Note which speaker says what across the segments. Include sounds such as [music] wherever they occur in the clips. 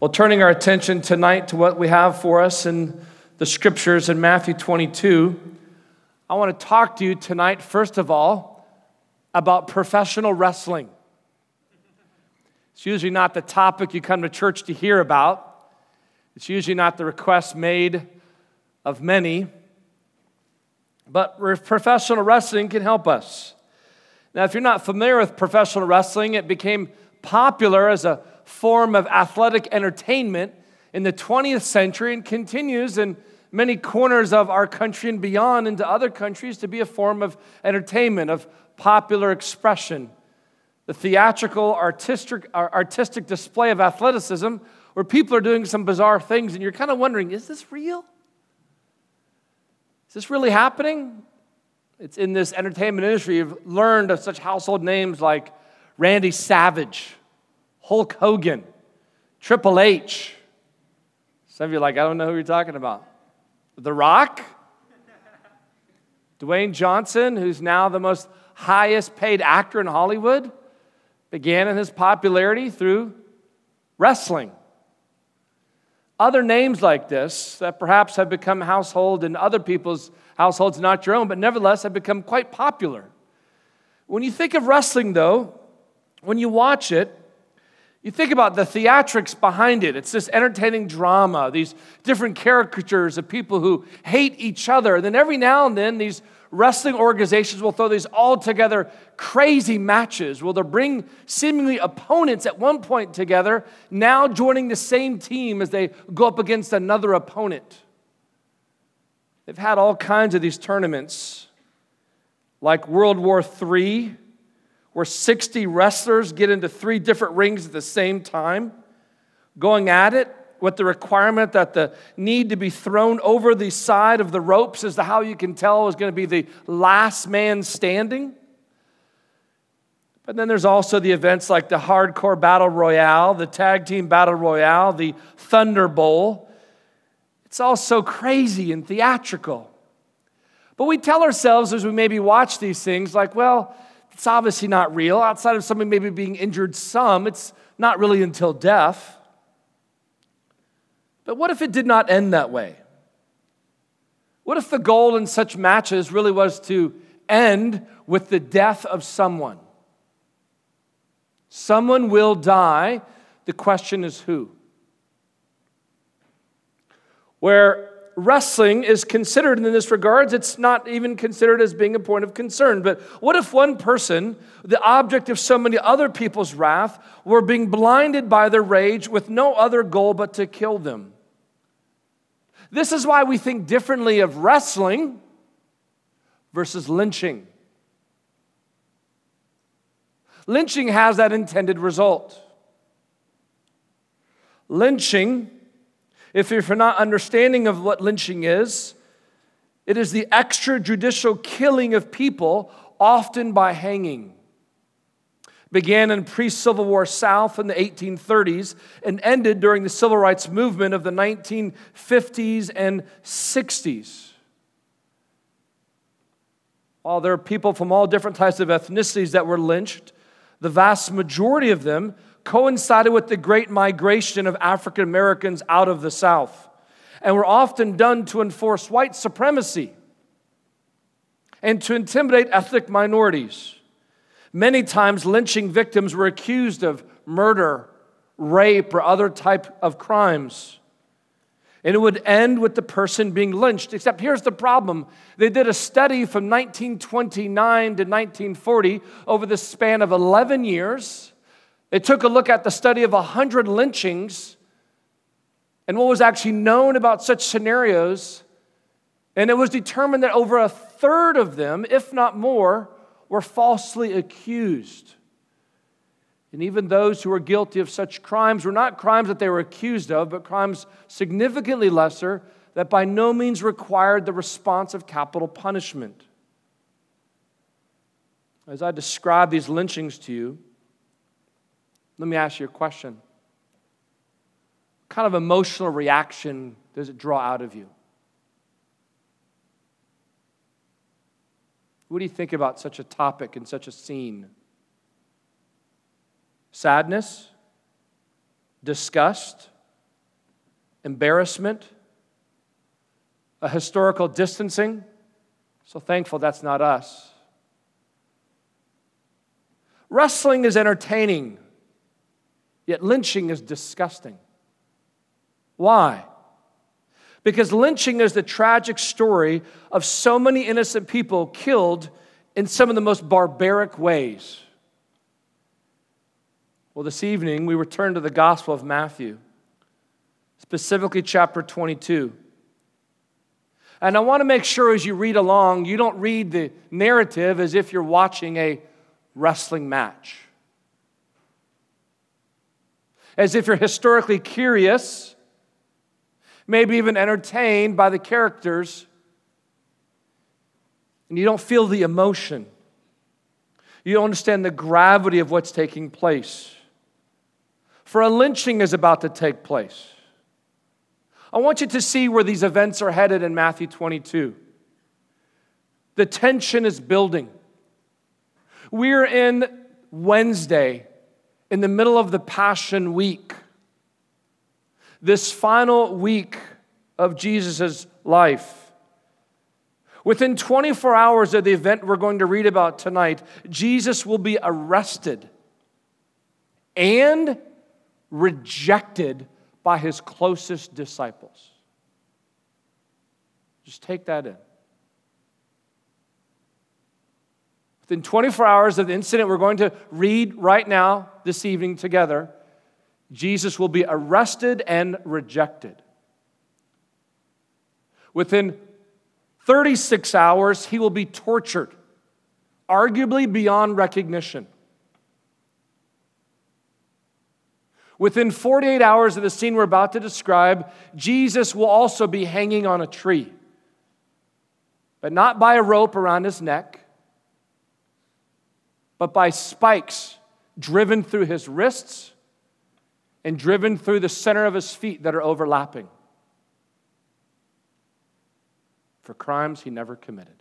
Speaker 1: Well, turning our attention tonight to what we have for us in the scriptures in Matthew 22, I want to talk to you tonight, first of all, about professional wrestling. It's usually not the topic you come to church to hear about, it's usually not the request made of many, but professional wrestling can help us. Now, if you're not familiar with professional wrestling, it became popular as a form of athletic entertainment in the 20th century and continues in many corners of our country and beyond into other countries to be a form of entertainment, of popular expression. The theatrical, artistic, artistic display of athleticism where people are doing some bizarre things and you're kind of wondering, is this real? Is this really happening? It's in this entertainment industry. You've learned of such household names like Randy Savage, Hulk Hogan, Triple H. Some of you are like, I don't know who you're talking about. The Rock, Dwayne Johnson, who's now the most highest paid actor in Hollywood, began in his popularity through wrestling. Other names like this that perhaps have become household in other people's households, not your own, but nevertheless have become quite popular. When you think of wrestling, though, when you watch it, you think about the theatrics behind it. It's this entertaining drama, these different caricatures of people who hate each other. And then every now and then, these wrestling organizations will throw these all together crazy matches. Will they bring seemingly opponents at one point together, now joining the same team as they go up against another opponent? They've had all kinds of these tournaments, like World War III where 60 wrestlers get into three different rings at the same time, going at it with the requirement that the need to be thrown over the side of the ropes as to how you can tell is going to be the last man standing. But then there's also the events like the hardcore battle royale, the tag team battle royale, the Thunder Bowl. It's all so crazy and theatrical. But we tell ourselves as we maybe watch these things, like, well, it's obviously not real. Outside of somebody maybe being injured some, it's not really until death. But what if it did not end that way? What if the goal in such matches really was to end with the death of someone? Someone will die. The question is who? Where wrestling is considered in this regards, it's not even considered as being a point of concern. But what if one person, the object of so many other people's wrath, were being blinded by their rage with no other goal but to kill them? This is why we think differently of wrestling versus lynching. Lynching has that intended result. Lynching if you're not understanding of what lynching is, it is the extrajudicial killing of people, often by hanging. Began in pre Civil War South in the 1830s and ended during the civil rights movement of the 1950s and 60s. While there are people from all different types of ethnicities that were lynched, the vast majority of them coincided with the great migration of African Americans out of the South and were often done to enforce white supremacy and to intimidate ethnic minorities. Many times, lynching victims were accused of murder, rape, or other type of crimes. And it would end with the person being lynched. Except here's the problem they did a study from 1929 to 1940 over the span of 11 years they took a look at the study of 100 lynchings and what was actually known about such scenarios. And it was determined that over a third of them, if not more, were falsely accused. And even those who were guilty of such crimes were not crimes that they were accused of, but crimes significantly lesser that by no means required the response of capital punishment. As I describe these lynchings to you, let me ask you a question. What kind of emotional reaction does it draw out of you? What do you think about such a topic and such a scene? Sadness, disgust, embarrassment, a historical distancing. So thankful that's not us. Wrestling is entertaining, yet lynching is disgusting. Why? Because lynching is the tragic story of so many innocent people killed in some of the most barbaric ways. Well, this evening we return to the Gospel of Matthew, specifically chapter 22. And I want to make sure as you read along, you don't read the narrative as if you're watching a wrestling match. As if you're historically curious, maybe even entertained by the characters, and you don't feel the emotion. You don't understand the gravity of what's taking place. For a lynching is about to take place. I want you to see where these events are headed in Matthew 22. The tension is building. We're in Wednesday, in the middle of the Passion Week. This final week of Jesus' life. Within 24 hours of the event we're going to read about tonight, Jesus will be arrested and rejected by his closest disciples. Just take that in. Within 24 hours of the incident we're going to read right now, this evening together, Jesus will be arrested and rejected. Within 36 hours, he will be tortured, arguably beyond recognition. Within 48 hours of the scene we're about to describe, Jesus will also be hanging on a tree, but not by a rope around his neck, but by spikes driven through his wrists and driven through the center of his feet that are overlapping for crimes he never committed.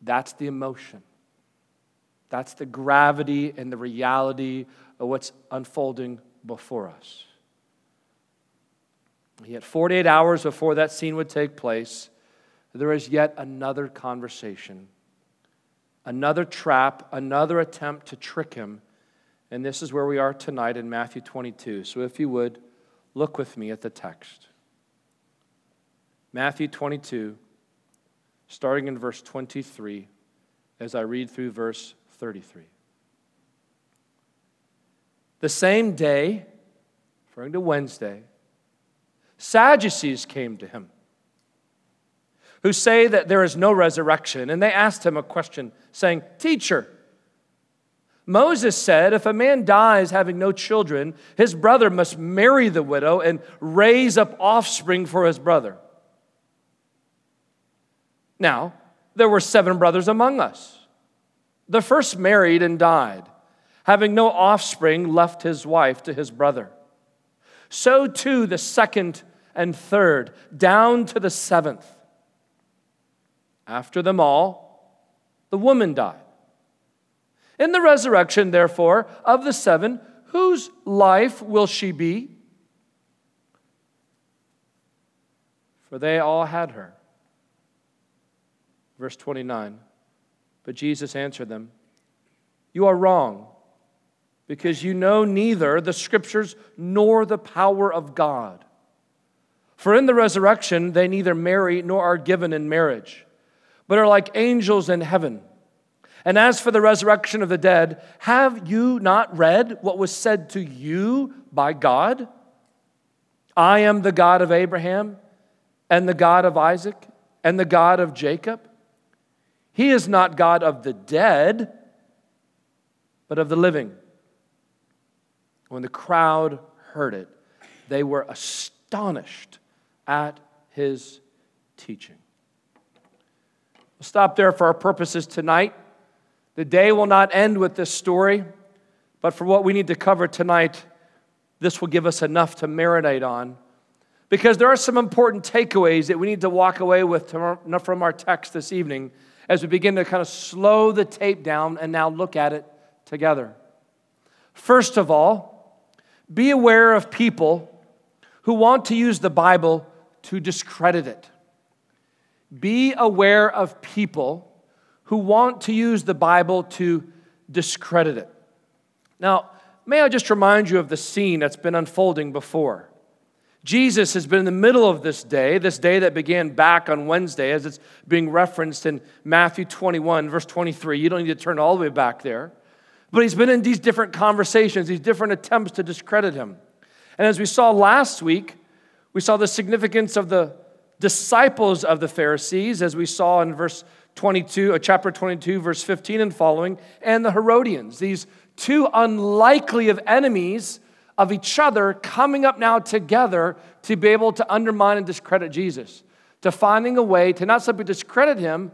Speaker 1: That's the emotion. That's the gravity and the reality of what's unfolding before us. Yet, 48 hours before that scene would take place, there is yet another conversation, another trap, another attempt to trick him. And this is where we are tonight in Matthew 22. So, if you would, look with me at the text. Matthew 22, starting in verse 23, as I read through verse 33. The same day, referring to Wednesday, Sadducees came to him who say that there is no resurrection. And they asked him a question, saying, Teacher, Moses said, if a man dies having no children, his brother must marry the widow and raise up offspring for his brother. Now, there were seven brothers among us. The first married and died, having no offspring, left his wife to his brother. So too the second and third, down to the seventh. After them all, the woman died. In the resurrection, therefore, of the seven, whose life will she be? For they all had her. Verse 29. But Jesus answered them, You are wrong, because you know neither the scriptures nor the power of God. For in the resurrection they neither marry nor are given in marriage, but are like angels in heaven. And as for the resurrection of the dead, have you not read what was said to you by God? I am the God of Abraham, and the God of Isaac, and the God of Jacob. He is not God of the dead, but of the living. When the crowd heard it, they were astonished at his teaching. We'll stop there for our purposes tonight. The day will not end with this story, but for what we need to cover tonight, this will give us enough to marinate on. Because there are some important takeaways that we need to walk away with from our text this evening as we begin to kind of slow the tape down and now look at it together. First of all, be aware of people who want to use the Bible to discredit it. Be aware of people who want to use the Bible to discredit it. Now, may I just remind you of the scene that's been unfolding before? Jesus has been in the middle of this day, this day that began back on Wednesday, as it's being referenced in Matthew 21, verse 23. You don't need to turn all the way back there. But he's been in these different conversations, these different attempts to discredit him. And as we saw last week, we saw the significance of the disciples of the Pharisees, as we saw in verse 22, uh, chapter 22, verse 15 and following, and the Herodians, these two unlikely of enemies of each other coming up now together to be able to undermine and discredit Jesus, to finding a way to not simply discredit him,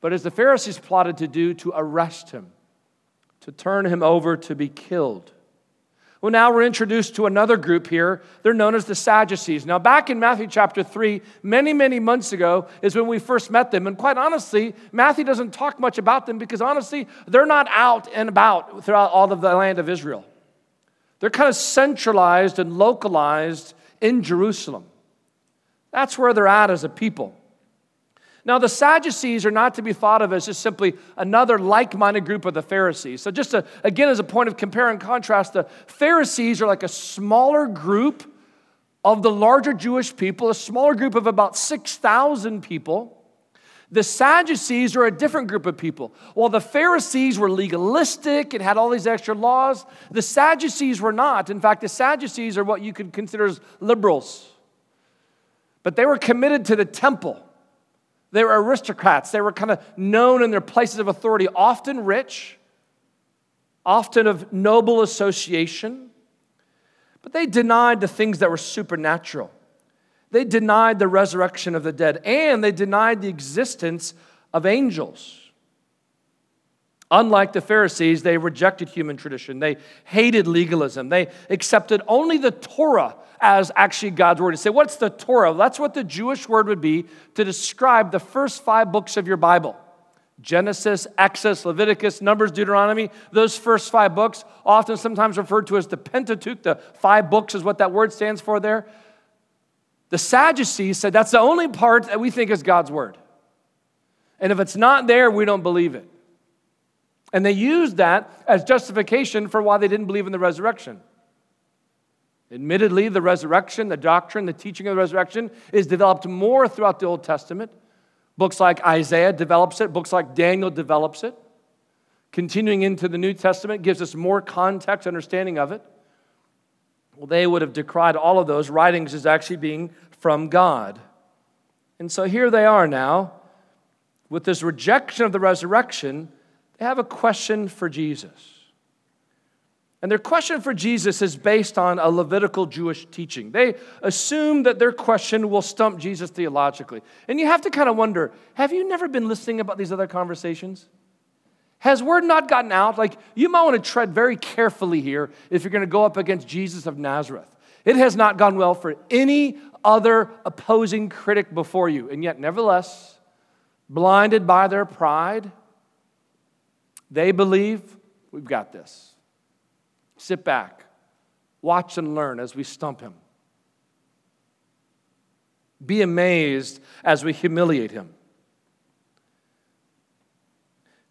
Speaker 1: but as the Pharisees plotted to do, to arrest him, to turn him over to be killed. Well, now we're introduced to another group here. They're known as the Sadducees. Now, back in Matthew chapter 3, many, many months ago, is when we first met them. And quite honestly, Matthew doesn't talk much about them because honestly, they're not out and about throughout all of the land of Israel. They're kind of centralized and localized in Jerusalem. That's where they're at as a people. Now, the Sadducees are not to be thought of as just simply another like minded group of the Pharisees. So, just to, again, as a point of compare and contrast, the Pharisees are like a smaller group of the larger Jewish people, a smaller group of about 6,000 people. The Sadducees are a different group of people. While the Pharisees were legalistic and had all these extra laws, the Sadducees were not. In fact, the Sadducees are what you could consider as liberals. But they were committed to the temple. They were aristocrats. They were kind of known in their places of authority, often rich, often of noble association. But they denied the things that were supernatural. They denied the resurrection of the dead, and they denied the existence of angels. Unlike the Pharisees, they rejected human tradition. They hated legalism. They accepted only the Torah as actually God's word. To say, what's the Torah? That's what the Jewish word would be to describe the first five books of your Bible Genesis, Exodus, Leviticus, Numbers, Deuteronomy. Those first five books, often sometimes referred to as the Pentateuch, the five books is what that word stands for there. The Sadducees said that's the only part that we think is God's word. And if it's not there, we don't believe it. And they used that as justification for why they didn't believe in the resurrection. Admittedly, the resurrection, the doctrine, the teaching of the resurrection is developed more throughout the Old Testament. Books like Isaiah develops it, books like Daniel develops it. Continuing into the New Testament gives us more context, understanding of it. Well, they would have decried all of those writings as actually being from God. And so here they are now, with this rejection of the resurrection, they have a question for Jesus. And their question for Jesus is based on a Levitical Jewish teaching. They assume that their question will stump Jesus theologically. And you have to kind of wonder have you never been listening about these other conversations? Has word not gotten out? Like, you might want to tread very carefully here if you're going to go up against Jesus of Nazareth. It has not gone well for any other opposing critic before you. And yet, nevertheless, blinded by their pride, they believe we've got this. Sit back, watch and learn as we stump him. Be amazed as we humiliate him.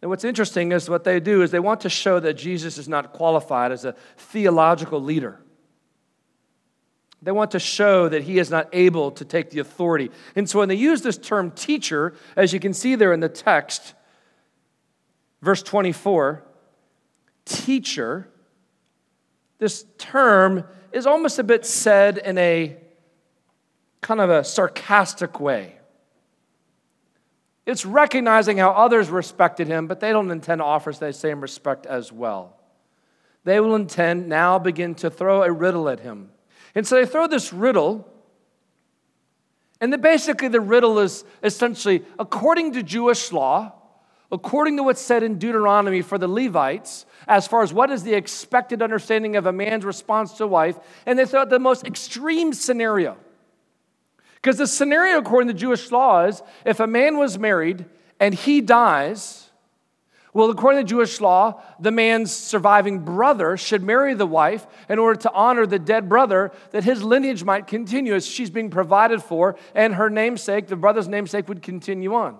Speaker 1: And what's interesting is what they do is they want to show that Jesus is not qualified as a theological leader. They want to show that he is not able to take the authority. And so when they use this term teacher, as you can see there in the text, verse 24, teacher, this term is almost a bit said in a kind of a sarcastic way. It's recognizing how others respected him, but they don't intend to offer the same respect as well. They will intend now begin to throw a riddle at him. And so they throw this riddle, and the, basically the riddle is essentially according to Jewish law, according to what's said in Deuteronomy for the Levites, as far as what is the expected understanding of a man's response to wife, and they thought the most extreme scenario. Because the scenario, according to Jewish law, is if a man was married and he dies, well, according to Jewish law, the man's surviving brother should marry the wife in order to honor the dead brother, that his lineage might continue as she's being provided for, and her namesake, the brother's namesake, would continue on.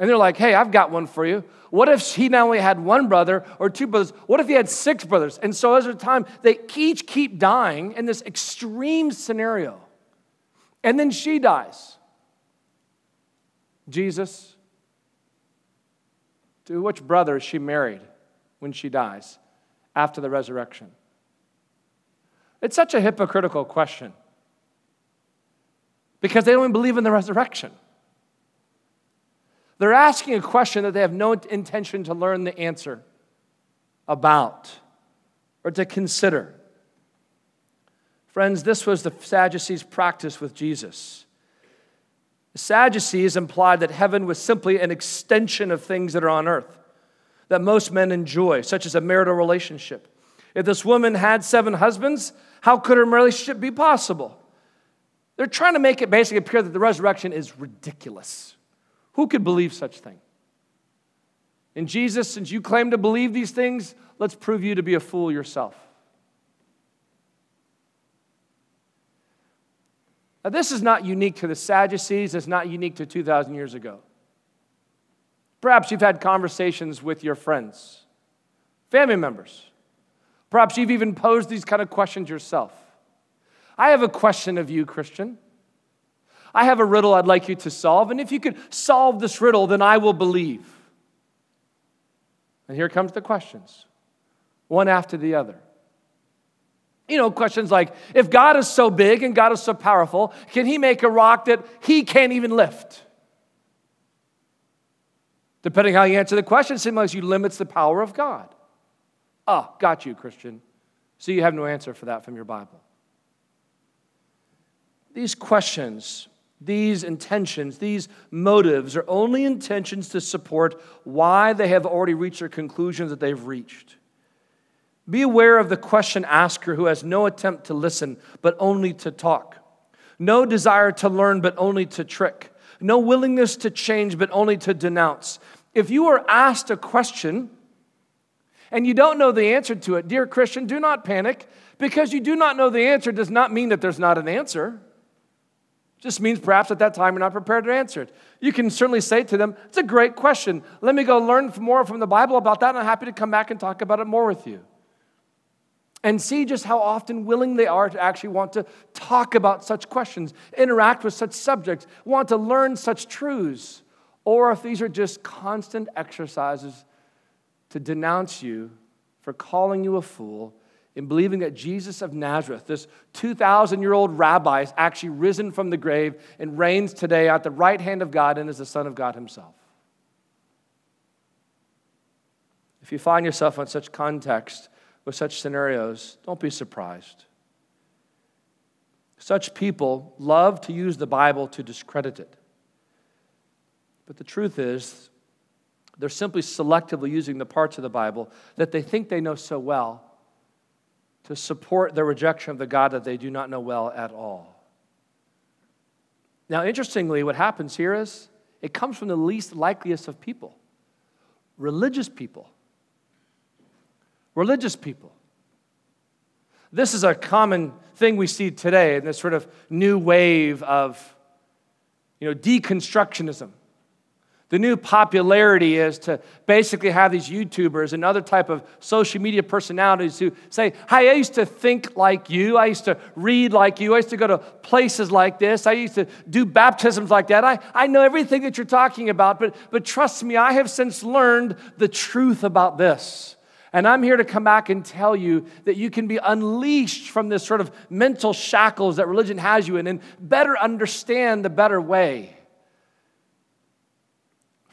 Speaker 1: And they're like, hey, I've got one for you. What if he not only had one brother or two brothers? What if he had six brothers? And so, as a time, they each keep dying in this extreme scenario. And then she dies. Jesus, to which brother is she married when she dies after the resurrection? It's such a hypocritical question because they don't even believe in the resurrection. They're asking a question that they have no intention to learn the answer about or to consider. Friends, this was the Sadducees' practice with Jesus. The Sadducees implied that heaven was simply an extension of things that are on earth that most men enjoy, such as a marital relationship. If this woman had seven husbands, how could her relationship be possible? They're trying to make it basically appear that the resurrection is ridiculous. Who could believe such thing? And Jesus, since you claim to believe these things, let's prove you to be a fool yourself. Now, this is not unique to the Sadducees, it's not unique to 2,000 years ago. Perhaps you've had conversations with your friends, family members. Perhaps you've even posed these kind of questions yourself. I have a question of you, Christian. I have a riddle I'd like you to solve, and if you could solve this riddle, then I will believe. And here comes the questions, one after the other. You know, questions like if God is so big and God is so powerful, can He make a rock that He can't even lift? Depending how you answer the question, it seems like you limits the power of God. Ah, got you, Christian. So you have no answer for that from your Bible. These questions, these intentions, these motives are only intentions to support why they have already reached their conclusions that they've reached. Be aware of the question asker who has no attempt to listen, but only to talk. No desire to learn, but only to trick. No willingness to change, but only to denounce. If you are asked a question and you don't know the answer to it, dear Christian, do not panic. Because you do not know the answer does not mean that there's not an answer. Just means perhaps at that time you're not prepared to answer it. You can certainly say to them, It's a great question. Let me go learn more from the Bible about that, and I'm happy to come back and talk about it more with you and see just how often willing they are to actually want to talk about such questions, interact with such subjects, want to learn such truths, or if these are just constant exercises to denounce you for calling you a fool in believing that Jesus of Nazareth, this 2,000 year old rabbi, is actually risen from the grave and reigns today at the right hand of God and is the Son of God Himself. If you find yourself in such context, with such scenarios, don't be surprised. Such people love to use the Bible to discredit it. But the truth is, they're simply selectively using the parts of the Bible that they think they know so well to support their rejection of the God that they do not know well at all. Now, interestingly, what happens here is it comes from the least likeliest of people religious people religious people. This is a common thing we see today in this sort of new wave of you know, deconstructionism. The new popularity is to basically have these YouTubers and other type of social media personalities who say, "Hey, I used to think like you. I used to read like you. I used to go to places like this. I used to do baptisms like that. I, I know everything that you're talking about, but, but trust me, I have since learned the truth about this. And I'm here to come back and tell you that you can be unleashed from this sort of mental shackles that religion has you in and better understand the better way.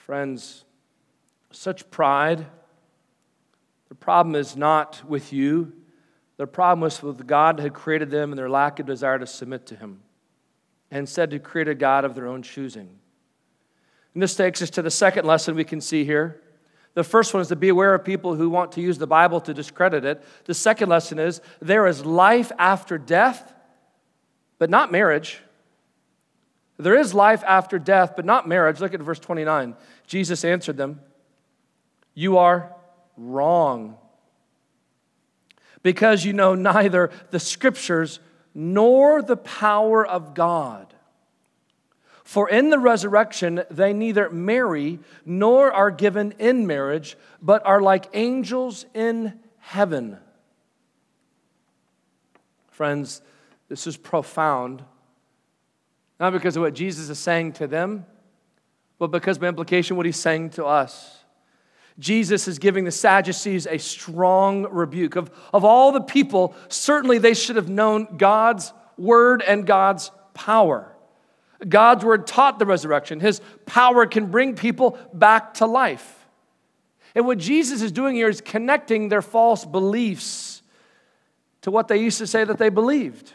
Speaker 1: Friends, such pride, the problem is not with you. The problem was with God had created them and their lack of desire to submit to Him, and instead to create a God of their own choosing. And this takes us to the second lesson we can see here. The first one is to be aware of people who want to use the Bible to discredit it. The second lesson is there is life after death, but not marriage. There is life after death, but not marriage. Look at verse 29. Jesus answered them, You are wrong, because you know neither the scriptures nor the power of God. For in the resurrection, they neither marry nor are given in marriage, but are like angels in heaven. Friends, this is profound not because of what Jesus is saying to them, but because by implication, what he's saying to us. Jesus is giving the Sadducees a strong rebuke. Of, of all the people, certainly they should have known God's word and God's power. God's word taught the resurrection. His power can bring people back to life. And what Jesus is doing here is connecting their false beliefs to what they used to say that they believed.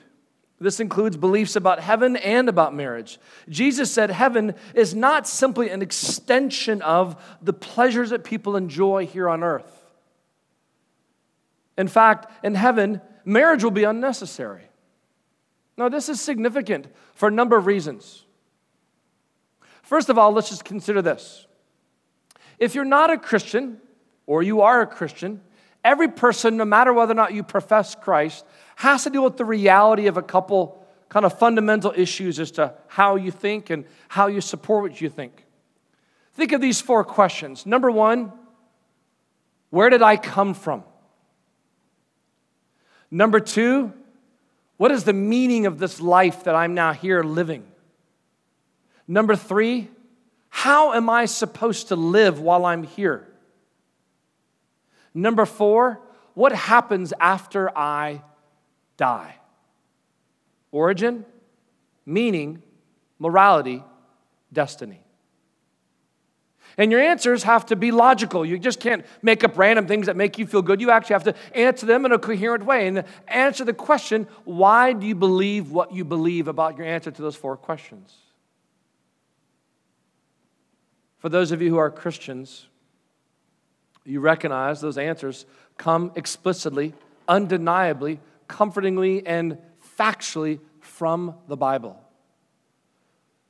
Speaker 1: This includes beliefs about heaven and about marriage. Jesus said heaven is not simply an extension of the pleasures that people enjoy here on earth. In fact, in heaven, marriage will be unnecessary. Now, this is significant for a number of reasons. First of all, let's just consider this. If you're not a Christian, or you are a Christian, every person, no matter whether or not you profess Christ, has to deal with the reality of a couple kind of fundamental issues as to how you think and how you support what you think. Think of these four questions. Number one, where did I come from? Number two, what is the meaning of this life that I'm now here living? Number three, how am I supposed to live while I'm here? Number four, what happens after I die. Origin, meaning, morality, destiny. And your answers have to be logical. You just can't make up random things that make you feel good. You actually have to answer them in a coherent way and answer the question why do you believe what you believe about your answer to those four questions? For those of you who are Christians, you recognize those answers come explicitly, undeniably comfortingly and factually from the Bible.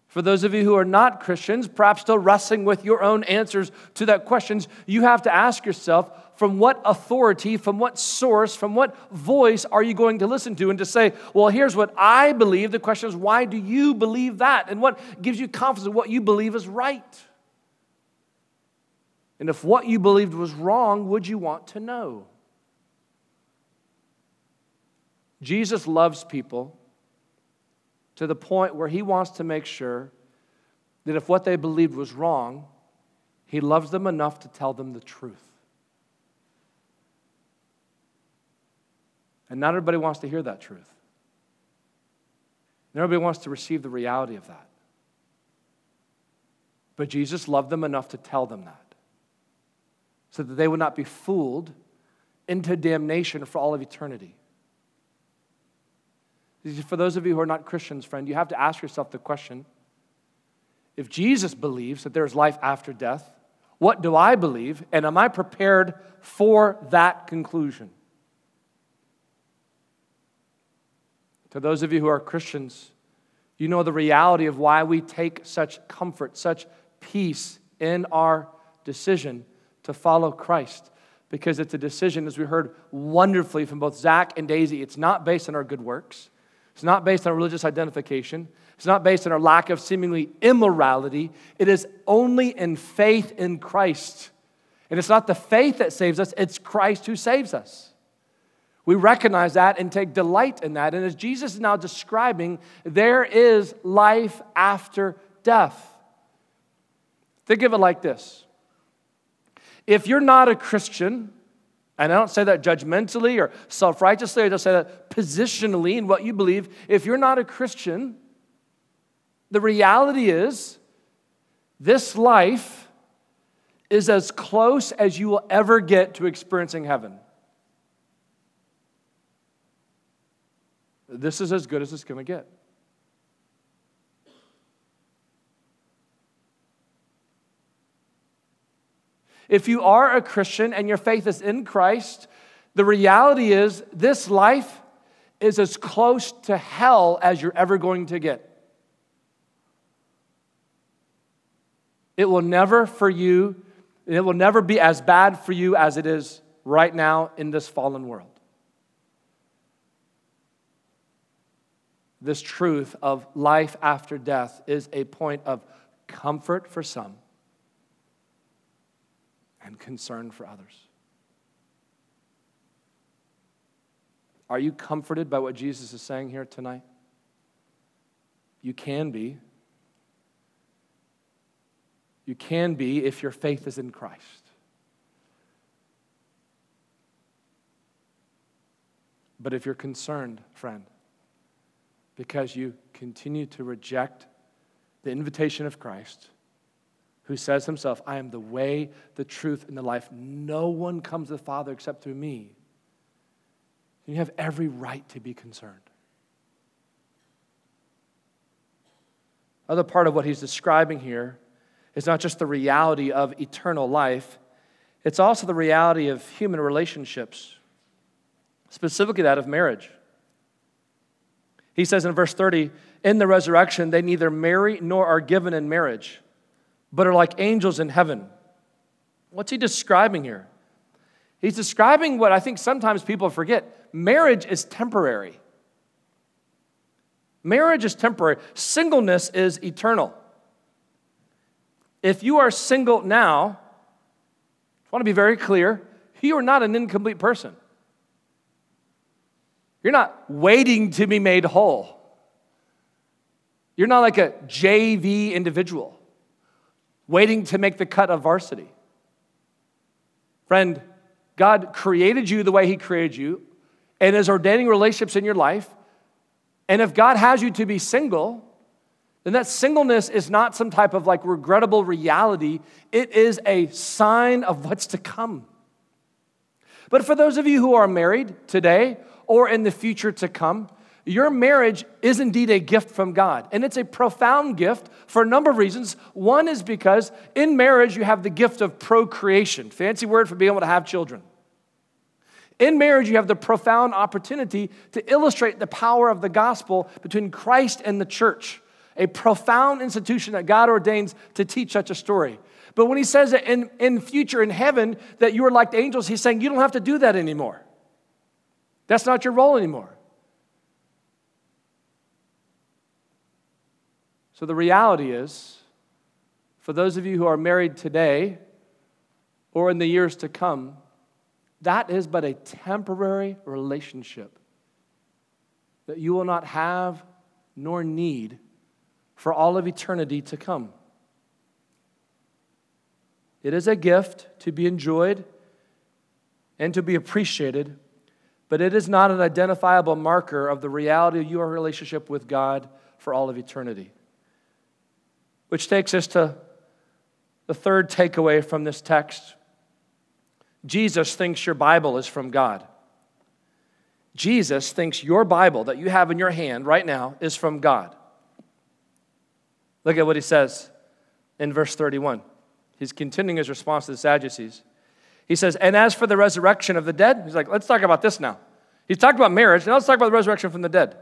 Speaker 1: For those of you who are not Christians, perhaps still wrestling with your own answers to that questions, you have to ask yourself from what authority, from what source, from what voice are you going to listen to? And to say, well, here's what I believe. The question is, why do you believe that? And what gives you confidence that what you believe is right? And if what you believed was wrong, would you want to know? Jesus loves people to the point where he wants to make sure that if what they believed was wrong, he loves them enough to tell them the truth. And not everybody wants to hear that truth. Not everybody wants to receive the reality of that. But Jesus loved them enough to tell them that so that they would not be fooled into damnation for all of eternity. For those of you who are not Christians, friend, you have to ask yourself the question if Jesus believes that there's life after death, what do I believe? And am I prepared for that conclusion? To those of you who are Christians, you know the reality of why we take such comfort, such peace in our decision to follow Christ. Because it's a decision, as we heard wonderfully from both Zach and Daisy, it's not based on our good works. It's not based on religious identification. It's not based on our lack of seemingly immorality. It is only in faith in Christ. And it's not the faith that saves us, it's Christ who saves us. We recognize that and take delight in that. And as Jesus is now describing, there is life after death. Think of it like this if you're not a Christian, and I don't say that judgmentally or self righteously, I just say that positionally in what you believe. If you're not a Christian, the reality is this life is as close as you will ever get to experiencing heaven. This is as good as it's going to get. If you are a Christian and your faith is in Christ, the reality is this life is as close to hell as you're ever going to get. It will never for you, it will never be as bad for you as it is right now in this fallen world. This truth of life after death is a point of comfort for some and concern for others. Are you comforted by what Jesus is saying here tonight? You can be. You can be if your faith is in Christ. But if you're concerned, friend, because you continue to reject the invitation of Christ, who says himself, I am the way, the truth, and the life. No one comes to the Father except through me. You have every right to be concerned. Other part of what he's describing here is not just the reality of eternal life, it's also the reality of human relationships, specifically that of marriage. He says in verse 30, in the resurrection, they neither marry nor are given in marriage but are like angels in heaven. What's he describing here? He's describing what I think sometimes people forget marriage is temporary. Marriage is temporary, singleness is eternal. If you are single now, I want to be very clear you are not an incomplete person. You're not waiting to be made whole. You're not like a JV individual waiting to make the cut of varsity. Friend, God created you the way He created you and is ordaining relationships in your life. And if God has you to be single, then that singleness is not some type of like regrettable reality. It is a sign of what's to come. But for those of you who are married today or in the future to come, your marriage is indeed a gift from God. And it's a profound gift for a number of reasons. One is because in marriage, you have the gift of procreation, fancy word for being able to have children. In marriage, you have the profound opportunity to illustrate the power of the gospel between Christ and the church, a profound institution that God ordains to teach such a story. But when he says that in, in future in heaven that you are like the angels, he's saying you don't have to do that anymore. That's not your role anymore. So the reality is, for those of you who are married today or in the years to come, that is but a temporary relationship that you will not have nor need for all of eternity to come. It is a gift to be enjoyed and to be appreciated, but it is not an identifiable marker of the reality of your relationship with God for all of eternity. Which takes us to the third takeaway from this text Jesus thinks your Bible is from God. Jesus thinks your Bible that you have in your hand right now is from God. Look at what he says in verse 31. He's continuing his response to the Sadducees. He says, And as for the resurrection of the dead, he's like, let's talk about this now. He's talked about marriage, now let's talk about the resurrection from the dead.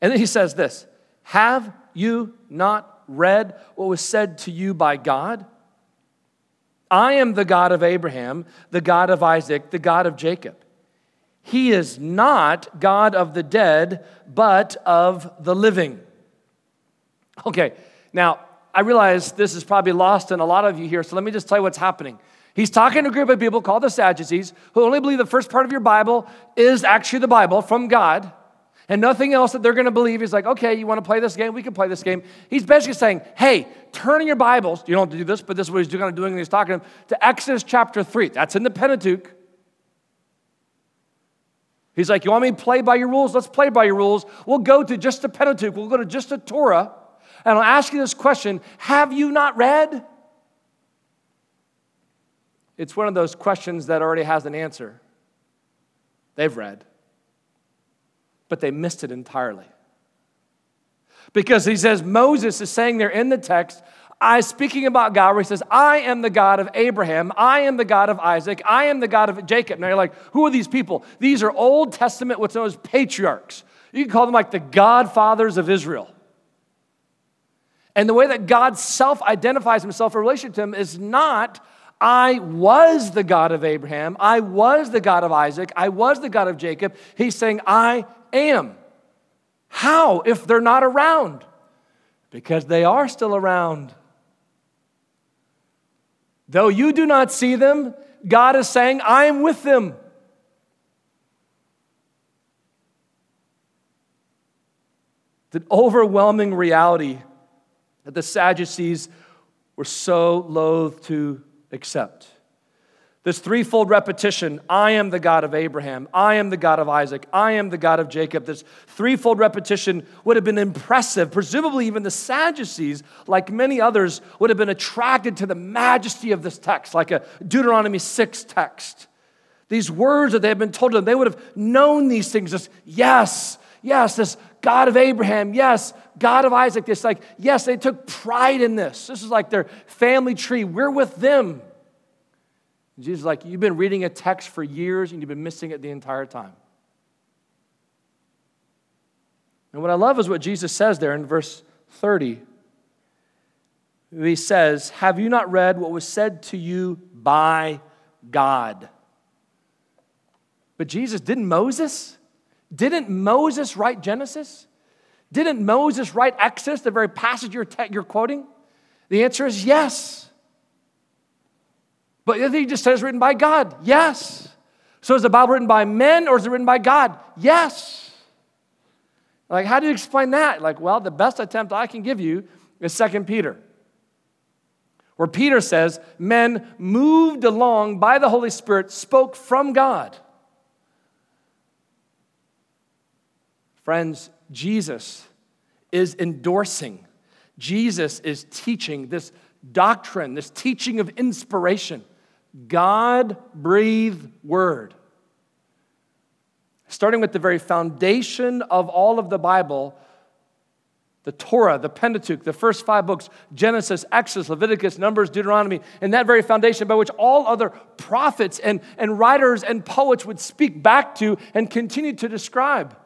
Speaker 1: And then he says this Have you not read what was said to you by God? I am the God of Abraham, the God of Isaac, the God of Jacob. He is not God of the dead, but of the living. Okay, now I realize this is probably lost in a lot of you here, so let me just tell you what's happening. He's talking to a group of people called the Sadducees who only believe the first part of your Bible is actually the Bible from God and nothing else that they're going to believe. He's like, okay, you want to play this game? We can play this game. He's basically saying, hey, turn in your Bibles. You don't have to do this, but this is what he's kind of doing. And he's talking to Exodus chapter 3. That's in the Pentateuch. He's like, you want me to play by your rules? Let's play by your rules. We'll go to just the Pentateuch. We'll go to just the Torah. And I'll ask you this question Have you not read? It's one of those questions that already has an answer. They've read, but they missed it entirely. Because he says, Moses is saying there in the text, I speaking about God, where he says, I am the God of Abraham, I am the God of Isaac, I am the God of Jacob. Now you're like, who are these people? These are Old Testament, what's known as patriarchs. You can call them like the godfathers of Israel. And the way that God self identifies himself in relation to them is not, I was the God of Abraham, I was the God of Isaac, I was the God of Jacob. He's saying, I am. How if they're not around? Because they are still around. Though you do not see them, God is saying, I am with them. The overwhelming reality that the Sadducees were so loath to accept. This threefold repetition I am the God of Abraham, I am the God of Isaac, I am the God of Jacob. This threefold repetition would have been impressive. Presumably, even the Sadducees, like many others, would have been attracted to the majesty of this text, like a Deuteronomy 6 text. These words that they had been told to them, they would have known these things. Just, yes, yes, this God of Abraham, yes, God of Isaac. This, like, yes, they took pride in this. This is like their family tree. We're with them. And Jesus is like, You've been reading a text for years and you've been missing it the entire time. And what I love is what Jesus says there in verse 30. He says, Have you not read what was said to you by God? But Jesus, didn't Moses? Didn't Moses write Genesis? Didn't Moses write Exodus, the very passage you're, te- you're quoting? The answer is yes. But he just says written by God. Yes. So is the Bible written by men or is it written by God? Yes. Like, how do you explain that? Like, well, the best attempt I can give you is Second Peter, where Peter says, Men moved along by the Holy Spirit spoke from God. Friends, Jesus is endorsing, Jesus is teaching this doctrine, this teaching of inspiration. God breathed word. Starting with the very foundation of all of the Bible, the Torah, the Pentateuch, the first five books Genesis, Exodus, Leviticus, Numbers, Deuteronomy, and that very foundation by which all other prophets and, and writers and poets would speak back to and continue to describe.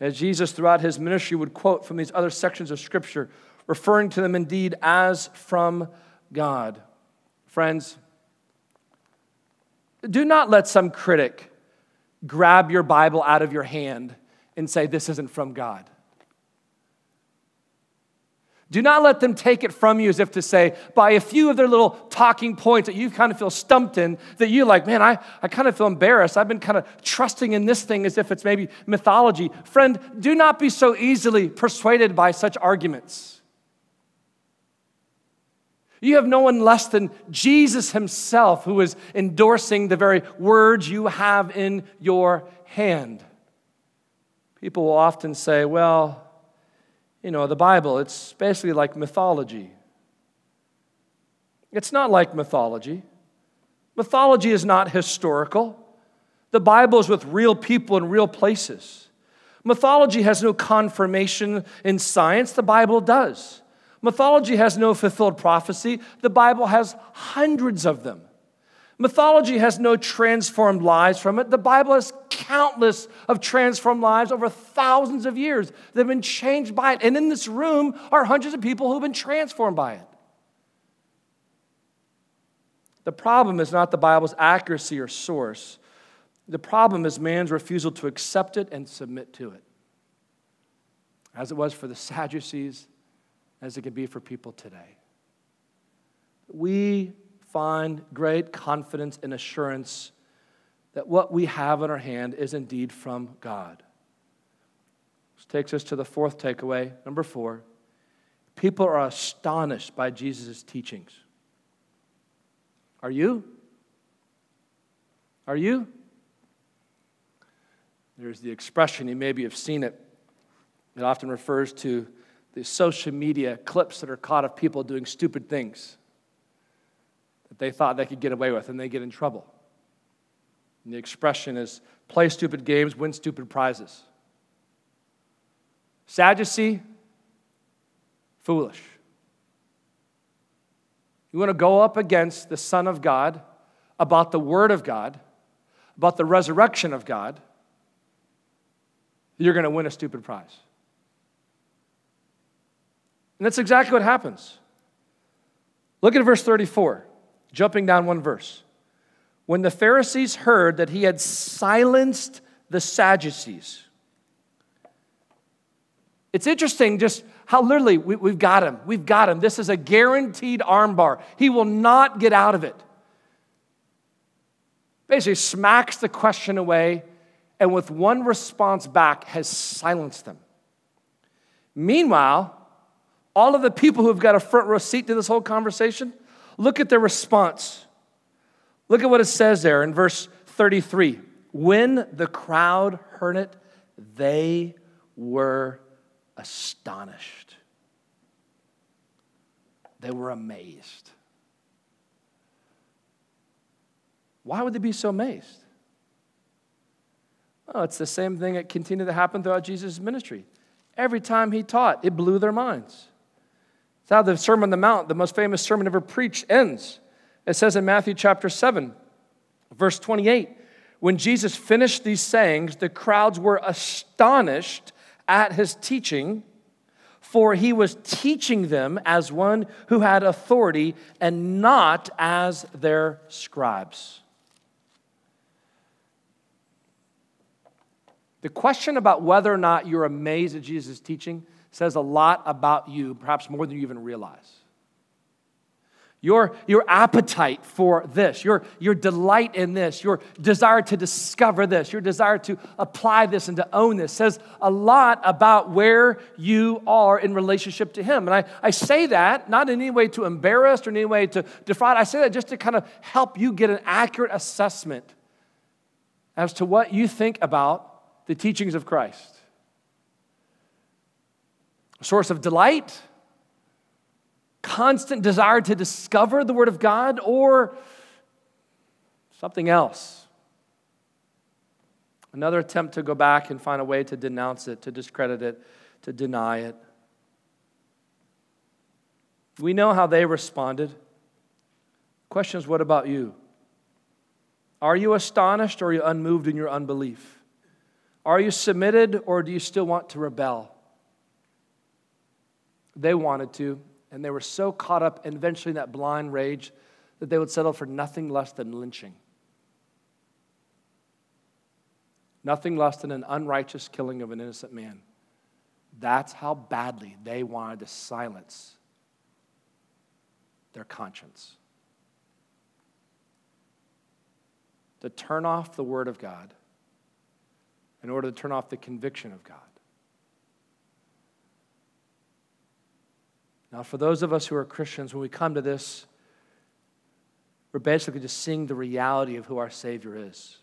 Speaker 1: As Jesus, throughout his ministry, would quote from these other sections of Scripture, referring to them indeed as from God. Friends, do not let some critic grab your Bible out of your hand and say, This isn't from God. Do not let them take it from you as if to say, by a few of their little talking points that you kind of feel stumped in, that you like, man, I, I kind of feel embarrassed. I've been kind of trusting in this thing as if it's maybe mythology. Friend, do not be so easily persuaded by such arguments. You have no one less than Jesus himself who is endorsing the very words you have in your hand. People will often say, well, you know, the Bible, it's basically like mythology. It's not like mythology. Mythology is not historical. The Bible is with real people in real places. Mythology has no confirmation in science, the Bible does. Mythology has no fulfilled prophecy, the Bible has hundreds of them. Mythology has no transformed lives from it. The Bible has countless of transformed lives over thousands of years that have been changed by it. And in this room are hundreds of people who've been transformed by it. The problem is not the Bible's accuracy or source. The problem is man's refusal to accept it and submit to it. As it was for the [laughs] Sadducees as it can be for people today. We find great confidence and assurance that what we have in our hand is indeed from God. This takes us to the fourth takeaway, number four. People are astonished by Jesus' teachings. Are you? Are you? There's the expression, you maybe have seen it. It often refers to the social media clips that are caught of people doing stupid things. that they thought they could get away with, and they get in trouble. And the expression is play stupid games, win stupid prizes. Sadducee, foolish. You want to go up against the Son of God about the Word of God, about the resurrection of God, you're going to win a stupid prize. And that's exactly what happens. Look at verse 34, jumping down one verse. When the Pharisees heard that he had silenced the Sadducees, it's interesting just how literally we, have got him. We've got him. This is a guaranteed armbar. He will not get out of it. Basically, smacks the question away and with one response back has silenced them. Meanwhile, all of the people who've got a front row seat to this whole conversation, look at their response. Look at what it says there in verse 33. When the crowd heard it, they were astonished. They were amazed. Why would they be so amazed? Oh, it's the same thing that continued to happen throughout Jesus' ministry. Every time he taught, it blew their minds. It's how the Sermon on the Mount, the most famous sermon ever preached, ends. It says in Matthew chapter 7, verse 28, when Jesus finished these sayings, the crowds were astonished at his teaching, for he was teaching them as one who had authority and not as their scribes. The question about whether or not you're amazed at Jesus' teaching says a lot about you, perhaps more than you even realize. Your, your appetite for this, your, your delight in this, your desire to discover this, your desire to apply this and to own this says a lot about where you are in relationship to Him. And I, I say that not in any way to embarrass or in any way to defraud. I say that just to kind of help you get an accurate assessment as to what you think about the teachings of Christ. A source of delight constant desire to discover the Word of God or something else. Another attempt to go back and find a way to denounce it, to discredit it, to deny it. We know how they responded. Question is, what about you? Are you astonished or are you unmoved in your unbelief? Are you submitted or do you still want to rebel? They wanted to. And they were so caught up eventually in that blind rage that they would settle for nothing less than lynching. Nothing less than an unrighteous killing of an innocent man. That's how badly they wanted to silence their conscience. To turn off the Word of God in order to turn off the conviction of God. Now, for those of us who are Christians, when we come to this, we're basically just seeing the reality of who our Savior is.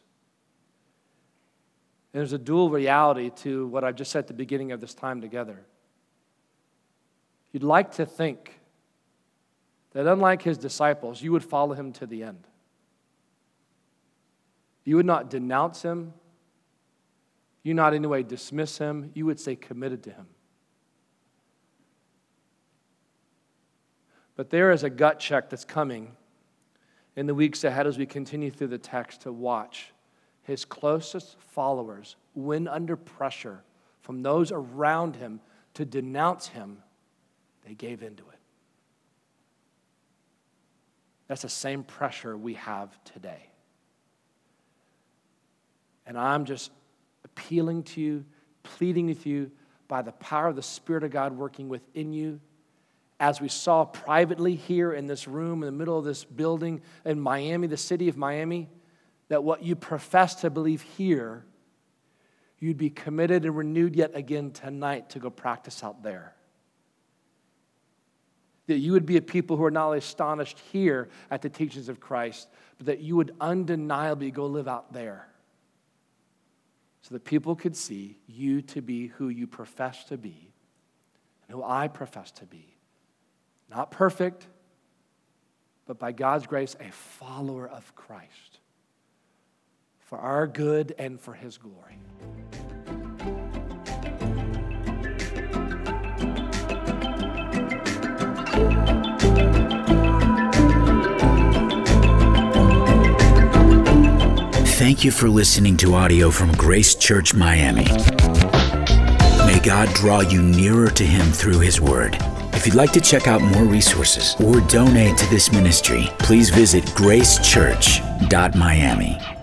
Speaker 1: And there's a dual reality to what I've just said at the beginning of this time together. You'd like to think that, unlike his disciples, you would follow him to the end. You would not denounce him, you not in any way dismiss him, you would stay committed to him. But there is a gut check that's coming in the weeks ahead as we continue through the text to watch his closest followers, when under pressure from those around him to denounce him, they gave into it. That's the same pressure we have today. And I'm just appealing to you, pleading with you by the power of the Spirit of God working within you as we saw privately here in this room in the middle of this building in Miami, the city of Miami, that what you profess to believe here, you'd be committed and renewed yet again tonight to go practice out there. That you would be a people who are not only astonished here at the teachings of Christ, but that you would undeniably go live out there. So that people could see you to be who you profess to be and who I profess to be not perfect, but by God's grace, a follower of Christ for our good and for his glory.
Speaker 2: Thank you for listening to audio from Grace Church Miami. May God draw you nearer to Him through His Word. If you'd like to check out more resources or donate to this ministry, please visit gracechurch.miami.